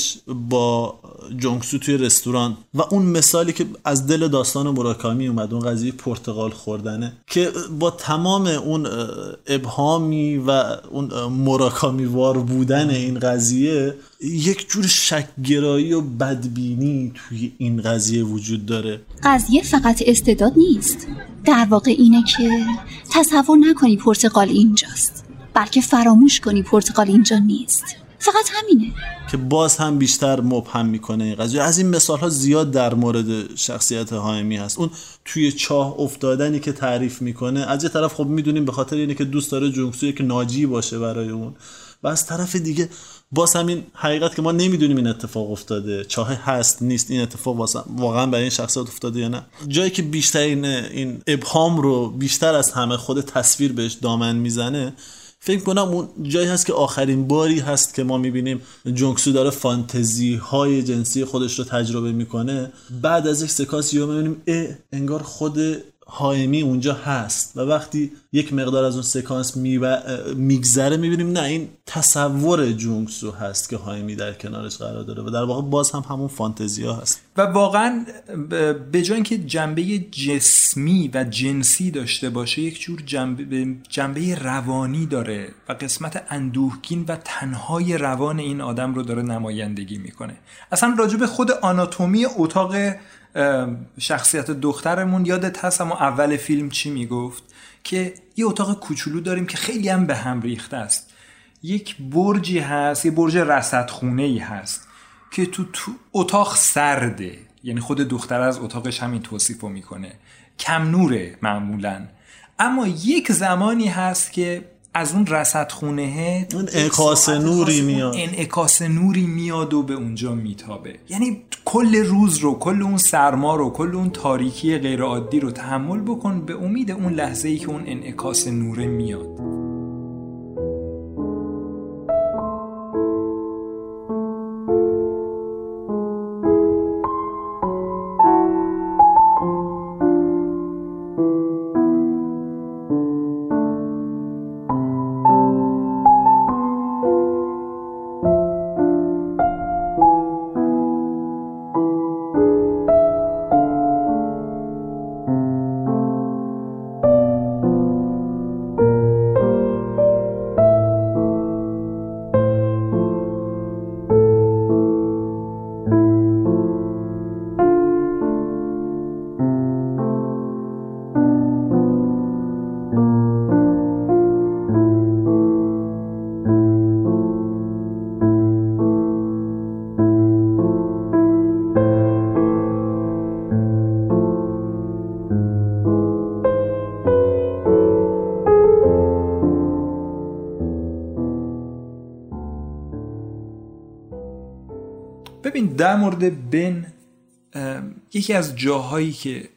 با جونگسو توی رستوران و اون مثالی که از دل داستان مراکامی اومد اون قضیه پرتغال خوردنه که با تمام اون ابهامی و اون مراکامی وار بودن این قضیه یک جور شکگرایی و بدبینی توی این قضیه وجود داره.
قضیه فقط استعداد نیست. در واقع اینه که تصور نکنی پرتغال اینجاست بلکه فراموش کنی پرتغال اینجا نیست. فقط همینه.
که باز هم بیشتر مبهم می‌کنه این قضیه. از این مثال ها زیاد در مورد شخصیت هایمی هست. اون توی چاه افتادنی که تعریف می‌کنه از یه طرف خب می‌دونیم به خاطر اینه که دوست داره جونگسو که ناجی باشه برای اون. و از طرف دیگه باز همین حقیقت که ما نمی‌دونیم این اتفاق افتاده. چاه هست نیست این اتفاق واقعا برای این شخصیت افتاده یا نه؟ جایی که بیشتر این, این ابهام رو بیشتر از همه خود تصویر بهش دامن می‌زنه فکر کنم اون جایی هست که آخرین باری هست که ما می‌بینیم جونگسو داره فانتزی های جنسی خودش رو تجربه می‌کنه. بعد از یک سکانس یو می‌بینیم انگار خود هایمی اونجا هست و وقتی یک مقدار از اون سکانس میگذره می‌بینیم نه این تصور جونگسو هست که هایمی در کنارش قرار داره و در واقع باز هم همون فانتزیا هست.
و واقعا به جای اینکه جنبه جسمی و جنسی داشته باشه یک جور جنبه, جنبه روانی داره و قسمت اندوهگین و تنهای روان این آدم رو داره نمایندگی می‌کنه. اصلا راجب خود آناتومی اتاق شخصیت دخترمون یادت هست اما اول فیلم چی می‌گفت؟ که یه اتاق کوچولو داریم که خیلی هم به هم ریخته است. یک برجی هست یه برج رصدخونه ای هست که تو, تو اتاق سرده. یعنی خود دختر از اتاقش همین توصیف می‌کنه. کم نوره معمولا. اما یک زمانی هست که از اون رصدخونه
اون انعکاس نوری میاد.
انعکاس نوری میاد و به اونجا میتابه. یعنی کل روز رو کل اون سرما رو کل اون تاریکی غیرعادی رو تحمل بکن به امید اون لحظه ای که اون انعکاس نوره میاد. در مورد بن یکی از جاهایی که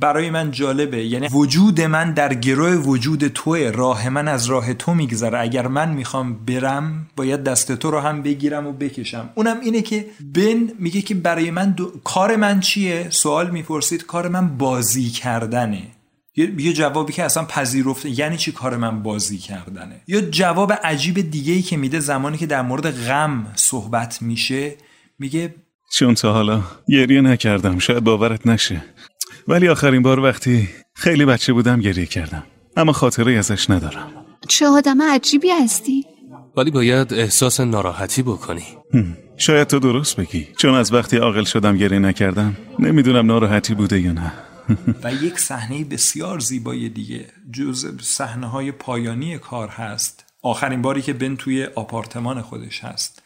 برای من جالبه یعنی وجود من در گروه وجود توه راه من از راه تو میگذره. اگر من می‌خوام برم باید دست تو رو هم بگیرم و بکشم. اونم اینه که بن میگه که برای من کار من چیه؟ سوال می‌پرسید کار من بازی کردنه. یه جوابی که اصلا پذیرفته یعنی چی کار من بازی کردنه؟ یا جواب عجیب دیگه ای که میده زمانی که در مورد غم صحبت میشه میگه
چون تا حالا گریه نکردم شاید باورت نشه. ولی آخرین بار وقتی خیلی بچه بودم گریه کردم. اما خاطره ازش ندارم.
چه آدم عجیبی هستی.
ولی باید احساس ناراحتی بکنی.
شاید تو درست بگی. چون از وقتی عاقل شدم گریه نکردم نمی‌دونم ناراحتی بوده یا نه.
و یک صحنه بسیار زیبای دیگه جز صحنه های پایانی کار هست. آخرین باری که بن توی آپارتمان خودش هست.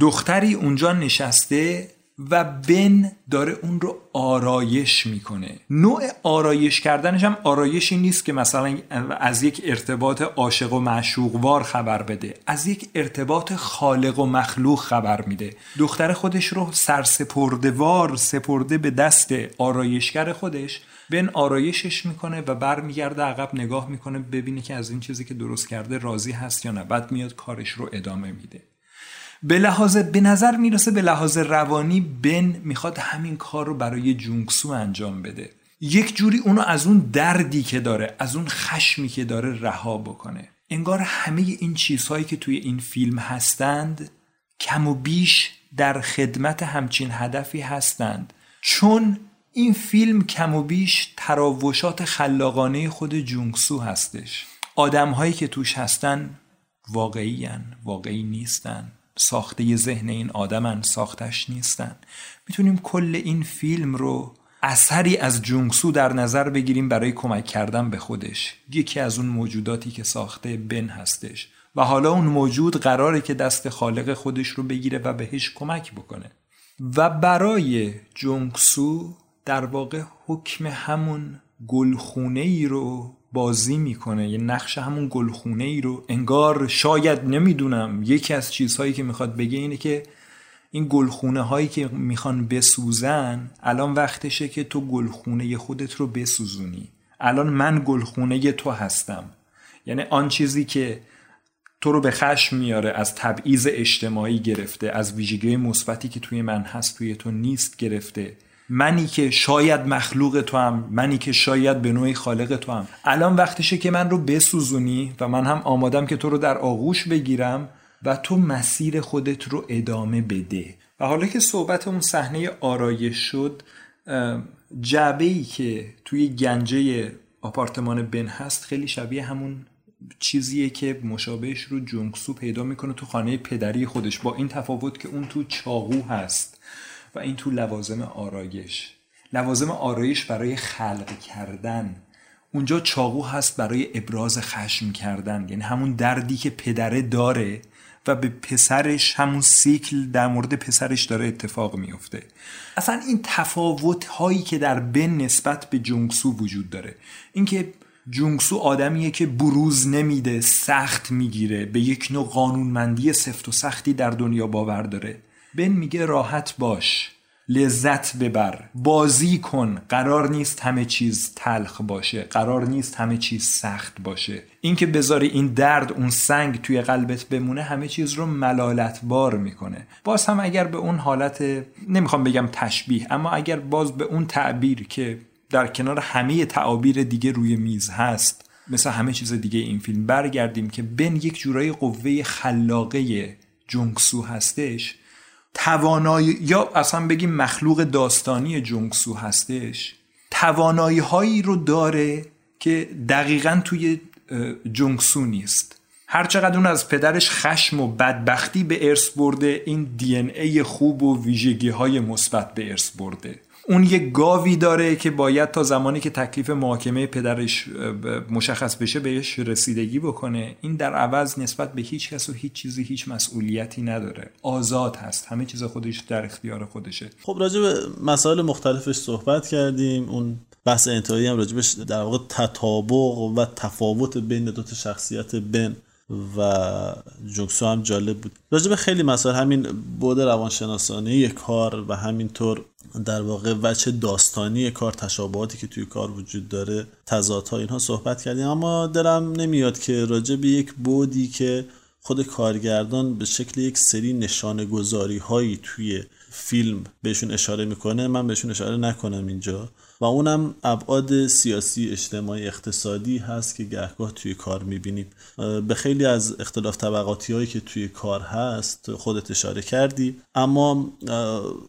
دختری اونجا نشسته و بن داره اون رو آرایش می‌کنه. نوع آرایش کردنش هم آرایشی نیست که مثلا از یک ارتباط عاشق و معشوقوار خبر بده از یک ارتباط خالق و مخلوق خبر میده. دختر خودش رو سرسپرده وار سپرده به دست آرایشگر خودش بن آرایشش می‌کنه و برمیگرده عقب نگاه می‌کنه ببینه که از این چیزی که درست کرده راضی هست یا نه. بعد میاد کارش رو ادامه میده. به لحاظ به نظر می‌رسه به لحاظ روانی بن می‌خواد همین کار رو برای جونگسو انجام بده. یک جوری اونو از اون دردی که داره از اون خشمی که داره رها بکنه. انگار همه این چیزهایی که توی این فیلم هستند کم و بیش در خدمت همچین هدفی هستند. چون این فیلم کم و بیش تراوشات خلاقانه خود جونگسو هستش. آدمهایی که توش هستن واقعی واقعی نیستن. ساخته ذهن این آدمن ساختش نیستن. می‌تونیم کل این فیلم رو اثری از جونگسو در نظر بگیریم برای کمک کردن به خودش. یکی از اون موجوداتی که ساخته بن هستش. و حالا اون موجود قراره که دست خالق خودش رو بگیره و بهش کمک بکنه. و برای جونگسو در واقع حکم همون گلخونه ای رو بازی می‌کنه یه نقش همون گلخونه ای رو انگار شاید نمی‌دونم. یکی از چیزهایی که می‌خواد بگه اینه که این گلخونه هایی که می‌خوان بسوزن الان وقتشه که تو گلخونه خودت رو بسوزونی. الان من گلخونه تو هستم. یعنی آن چیزی که تو رو به خشم میاره از تبعیض اجتماعی گرفته از ویژگی مثبتی که توی من هست توی تو نیست گرفته. منی که شاید مخلوق تو هم منی که شاید به نوعی خالق تو هم. الان وقتشه که من رو بسوزونی و من هم آمادم که تو رو در آغوش بگیرم و تو مسیر خودت رو ادامه بده. و حالا که صحبت اون صحنه آرایش شد جعبه ای که توی گنجه آپارتمان بن هست خیلی شبیه همون چیزیه که مشابهش رو جونگسو پیدا می‌کنه تو خانه پدری خودش با این تفاوت که اون تو چاقو هست. و این تو لوازم آرایش. لوازم آرایش برای خلق کردن. اونجا چاقو هست برای ابراز خشم کردن. یعنی همون دردی که پدره داره و به پسرش همون سیکل در مورد پسرش داره اتفاق میفته. اصلا این تفاوت هایی که در بن نسبت به جونگسو وجود داره. اینکه جونگسو آدمیه که بروز نمیده سخت می‌گیره به یک نوع قانونمندی سفت و سختی در دنیا باور داره. بن میگه راحت باش لذت ببر بازی کن قرار نیست همه چیز تلخ باشه قرار نیست همه چیز سخت باشه. اینکه بذاری این درد اون سنگ توی قلبت بمونه همه چیز رو ملالت بار می‌کنه. باز هم اگر به اون حالت نمی‌خوام بگم تشبیه اما اگر باز به اون تعبیر که در کنار همه تعابیر دیگه روی میز هست مثل همه چیز دیگه این فیلم برگردیم که بن یک جورایی قوه خلاقه جونگسو هستش توانایی یا اصلا بگیم مخلوق داستانی جونگسو هستش توانایی هایی رو داره که دقیقا توی جونگسو نیست. هرچقدر اون از پدرش خشم و بدبختی به ارث برده این دی ای خوب و ویژگی های مثبت به ارث برده. اون یه گاوی داره که باید تا زمانی که تکلیف محاکمه پدرش مشخص بشه بهش رسیدگی بکنه. این در عوض نسبت به هیچ کس و هیچ چیزی هیچ مسئولیتی نداره. آزاد هست. همه چیز خودش در اختیار خودشه.
خب راجع به مسائل مختلفش صحبت کردیم. اون بحث انتهایی هم راجبش در واقع تطابق و تفاوت بین دو تا شخصیت بن و جوکسو هم جالب بود. راجع به خیلی مسائل همین بود روانشناسانه کار و همینطور در واقع وچه داستانی کار تشابهاتی که توی کار وجود داره تضادها اینها صحبت کردیم. اما دلم نمیاد که راجع به یک بودی که خود کارگردان به شکل یک سری نشانه گذاری هایی توی فیلم بهشون اشاره می‌کنه من بهشون اشاره نکنم اینجا. و اونم ابعاد سیاسی اجتماعی اقتصادی هست که گهگاه توی کار می‌بینیم. به خیلی از اختلاف طبقاتی هایی که توی کار هست خودت اشاره کردی. اما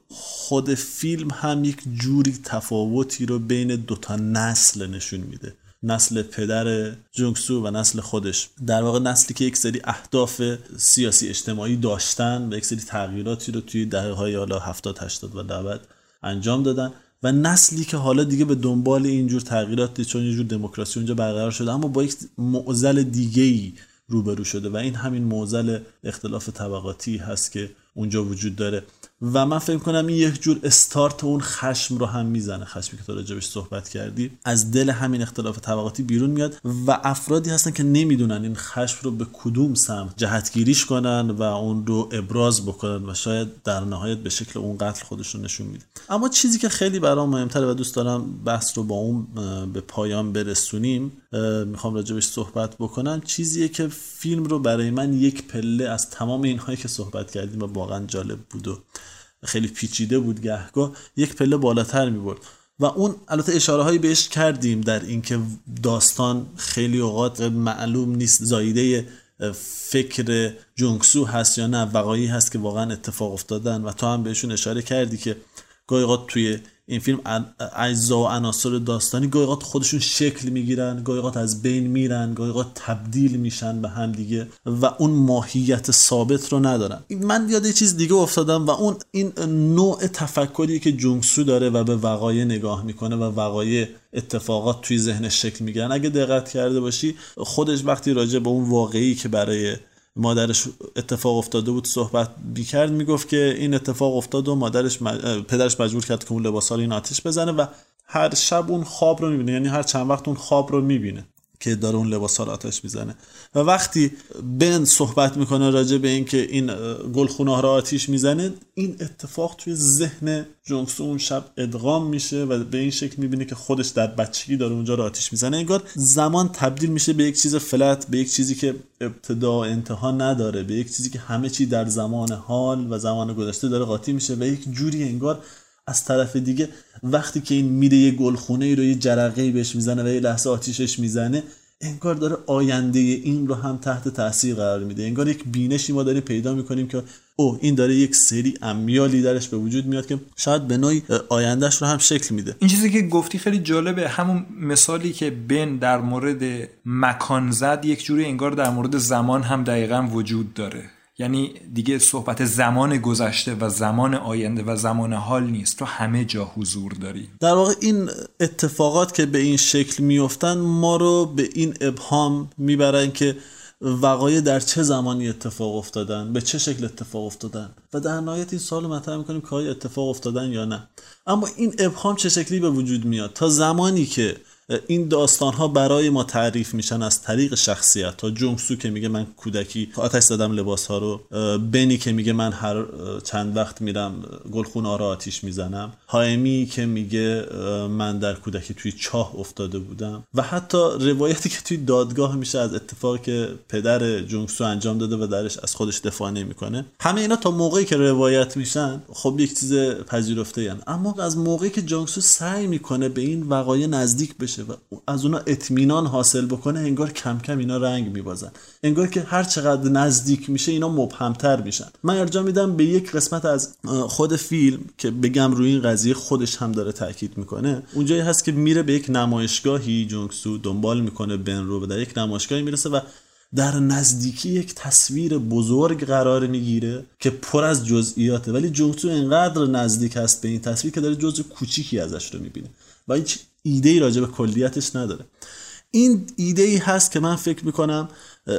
خود فیلم هم یک جوری تفاوتی رو بین دوتا نسل نشون میده. نسل پدر جونگسو و نسل خودش. در واقع نسلی که یک سری اهداف سیاسی اجتماعی داشتن و یک سری تغییراتی رو توی دهه های حالا 70 80 و 90 انجام دادن. و نسلی که حالا دیگه به دنبال اینجور تغییرات چون یه جور دموکراسی اونجا برقرار شده اما با یک معضل دیگه ای روبرو شده و این همین معضل اختلاف طبقاتی هست که اونجا وجود داره. و من فکر کنم این یک جور استارت اون خشم رو هم می‌زنه خشمی که تو راجبش صحبت کردی. از دل همین اختلاف طبقاتی بیرون میاد و افرادی هستن که نمی‌دونن این خشم رو به کدوم سمت جهتگیریش کنن و اون رو ابراز بکنن و شاید در نهایت به شکل اون قتل خودش رو نشون میده. اما چیزی که خیلی برام مهمتره و دوست دارم بحث رو با اون به پایان برسونیم می‌خوام راجبش صحبت بکنم. چیزیه که فیلم رو برای من یک پله از تمام اینهایی که صحبت کردیم و واقعا جالب بود و خیلی پیچیده بود گهگاه یک پله بالاتر می برد و اون البته اشاره هایی بهش کردیم در اینکه داستان خیلی اوقات معلوم نیست زایده فکر جونگسو هست یا نه وقایی هست که واقعا اتفاق افتادن. و تو هم بهشون اشاره کردی که گاهی توی این فیلم اجزا و عناصر داستانی گاهی خودشون شکل می‌گیرن گاهی از بین میرن گاهی تبدیل میشن به هم دیگه و اون ماهیت ثابت رو ندارن. من یاد یه چیز دیگه افتادم و اون این نوع تفکری که جونگسو داره و به وقایع نگاه می‌کنه و وقایع اتفاقات توی ذهنش شکل می‌گیرن. اگه دقت کرده باشی خودش وقتی راجع به اون واقعی که برای مادرش اتفاق افتاده بود صحبت بیکرد می‌گفت که این اتفاق افتاد و مادرش پدرش مجبور کرد که اون لباس این آتیش بزنه و هر شب اون خواب رو می‌بینه یعنی هر چند وقت اون خواب رو می‌بینه. که داره اون لباس ها آتش می‌زنه. و وقتی بن صحبت می‌کنه راجع به اینکه این گلخونه ها رو آتیش می‌زنه این اتفاق توی ذهن جونگسو اون شب ادغام میشه و به این شکل می‌بینه که خودش در بچگی داره اونجا رو آتیش می‌زنه. انگار زمان تبدیل میشه به یک چیز فلت به یک چیزی که ابتدا و انتها نداره به یک چیزی که همه چی در زمان حال و زمان گذشته داره قاطی میشه و یک جوری انگار از طرف دیگه وقتی که این میره یه گلخونه ای رو یه جرقه بهش می‌زنه و یه لحظه آتیشش می‌زنه انگار داره آینده این رو هم تحت تاثیر قرار میده. انگار یک بینشی ما داریم پیدا می‌کنیم که او این داره یک سری امیالی درش به وجود میاد که شاید به نوعی آیندهش رو هم شکل میده.
این چیزی که گفتی خیلی جالبه. همون مثالی که بن در مورد مکان زد یک جوری انگار در مورد زمان هم دقیقا وجود داره. یعنی دیگه صحبت زمان گذشته و زمان آینده و زمان حال نیست. تو همه جا حضور داری.
در واقع این اتفاقات که به این شکل میفتن ما رو به این ابهام می‌برن که وقایع در چه زمانی اتفاق افتادن به چه شکل اتفاق افتادن و در نهایت این سوال مطرح می‌کنیم که آیا اتفاق افتادن یا نه. اما این ابهام چه شکلی به وجود میاد؟ تا زمانی که این داستان ها برای ما تعریف میشن از طریق شخصیت. تا جونگسو که میگه من کودکی آتش زدم لباس ها رو بنی که میگه من هر چند وقت میرم گلخونه رو آتیش می‌زنم. هایمی که میگه من در کودکی توی چاه افتاده بودم. و حتی روایتی که توی دادگاه میشه از اتفاقی که پدر جونگسو انجام داده و درش از خودش دفاع نمی‌کنه. همه اینا تا موقعی که روایت میشن خب یک چیز پذیرفته اما از موقعی که جونگسو سعی می‌کنه به این وقایع نزدیک بشه و از اونا اطمینان حاصل بکنه انگار کم کم اینا رنگ میبازن. انگار که هر چقدر نزدیک میشه اینا مبهمتر میشن. من ارجاع میدم به یک قسمت از خود فیلم که بگم روی این قضیه خودش هم داره تاکید می‌کنه. اونجایی هست که میره به یک نمایشگاهی جونگسو دنبال می‌کنه بن رو در یک نمایشگاهی می‌رسه و در نزدیکی یک تصویر بزرگ قرار می‌گیره که پر از جزئیاته. ولی جونگسو اینقدر نزدیک هست به این تصویر که داره جزء کوچیکی ازش رو می‌بینه. و هیچ ایده ای راجع به کلیتش نداره. این ایده ای هست که من فکر می‌کنم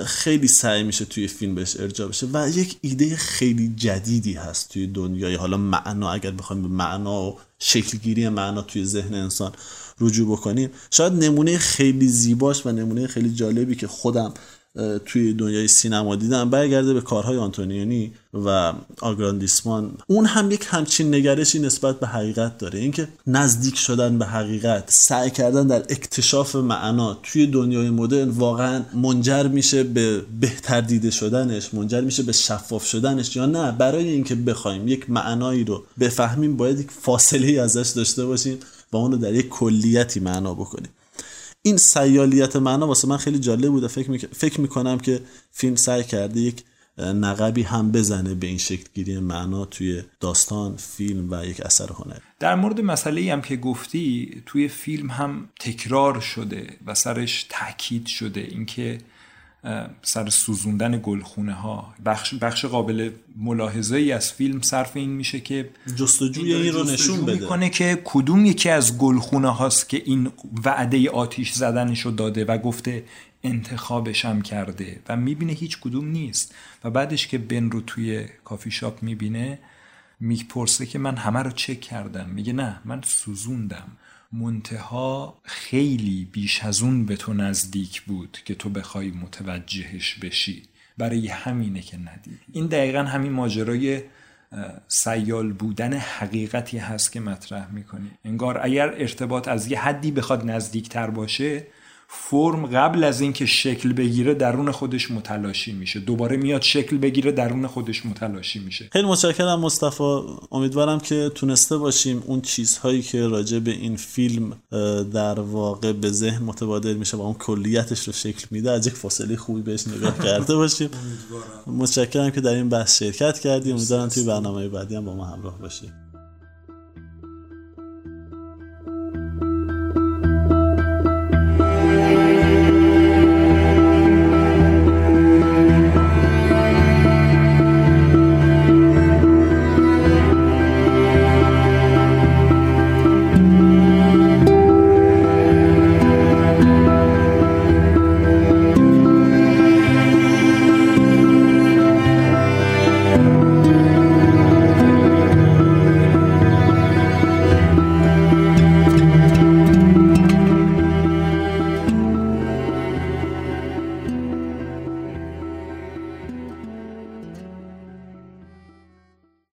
خیلی سعی میشه توی فیلم بهش ارجاع بشه و یک ایده خیلی جدیدی هست توی دنیای حالا معنا اگر بخوایم به معنا و شکلگیری معنا توی ذهن انسان رجوع بکنیم شاید نمونه خیلی زیباش و نمونه خیلی جالبی که خودم توی دنیای سینما دیدم برگرده به کارهای آنتونیونی و آگراندیسمان. اون هم یک همچین نگرشی نسبت به حقیقت داره. اینکه نزدیک شدن به حقیقت سعی کردن در اکتشاف معنا توی دنیای مدرن واقعا منجر میشه به بهتر دیده شدنش منجر میشه به شفاف شدنش یا نه. برای اینکه بخوایم یک معنایی رو بفهمیم باید یک فاصله ازش داشته باشیم و اون رو در یک کلیتی معنا بکنیم. این سیالیت معنا واسه من خیلی جالب بوده. فکر, میک... فکر می‌کنم که فیلم سعی کرده یک نقبی هم بزنه به این شکل گیری معنا توی داستان فیلم و یک اثر هنری.
در مورد مسئله هم که گفتی توی فیلم هم تکرار شده و سرش تاکید شده اینکه سر سوزوندن گلخونه ها بخش, بخش قابل ملاحظه ای از فیلم صرف این میشه که
جستجوی این رو نشون بده.
می‌کنه که کدوم یکی از گلخونه هاست که این وعده آتیش زدنش رو داده و گفته انتخابش هم کرده و می‌بینه هیچ کدوم نیست. و بعدش که بن رو توی کافی شاپ می‌بینه می‌پرسه که من همه رو چک کردم. میگه نه من سوزوندم. منتها خیلی بیش از اون به تو نزدیک بود که تو بخوای متوجهش بشی. برای همینه که ندیدی. این دقیقا همین ماجرای سیال بودن حقیقتی هست که مطرح می‌کنی. انگار اگر ارتباط از یه حدی بخواد نزدیکتر باشه فرم قبل از اینکه شکل بگیره درون خودش متلاشی میشه. دوباره میاد شکل بگیره درون خودش متلاشی میشه.
خیلی متشکرم مصطفی. امیدوارم که تونسته باشیم اون چیزهایی که راجع به این فیلم در واقع به ذهن متبادر میشه و اون کلیتش رو شکل میده. از یک فاصله خوبی بهش نگاه کرده باشیم. متشکرم که در این بحث شرکت کردیم امیدوارم توی برنامه بعدی هم با ما همراه باشیم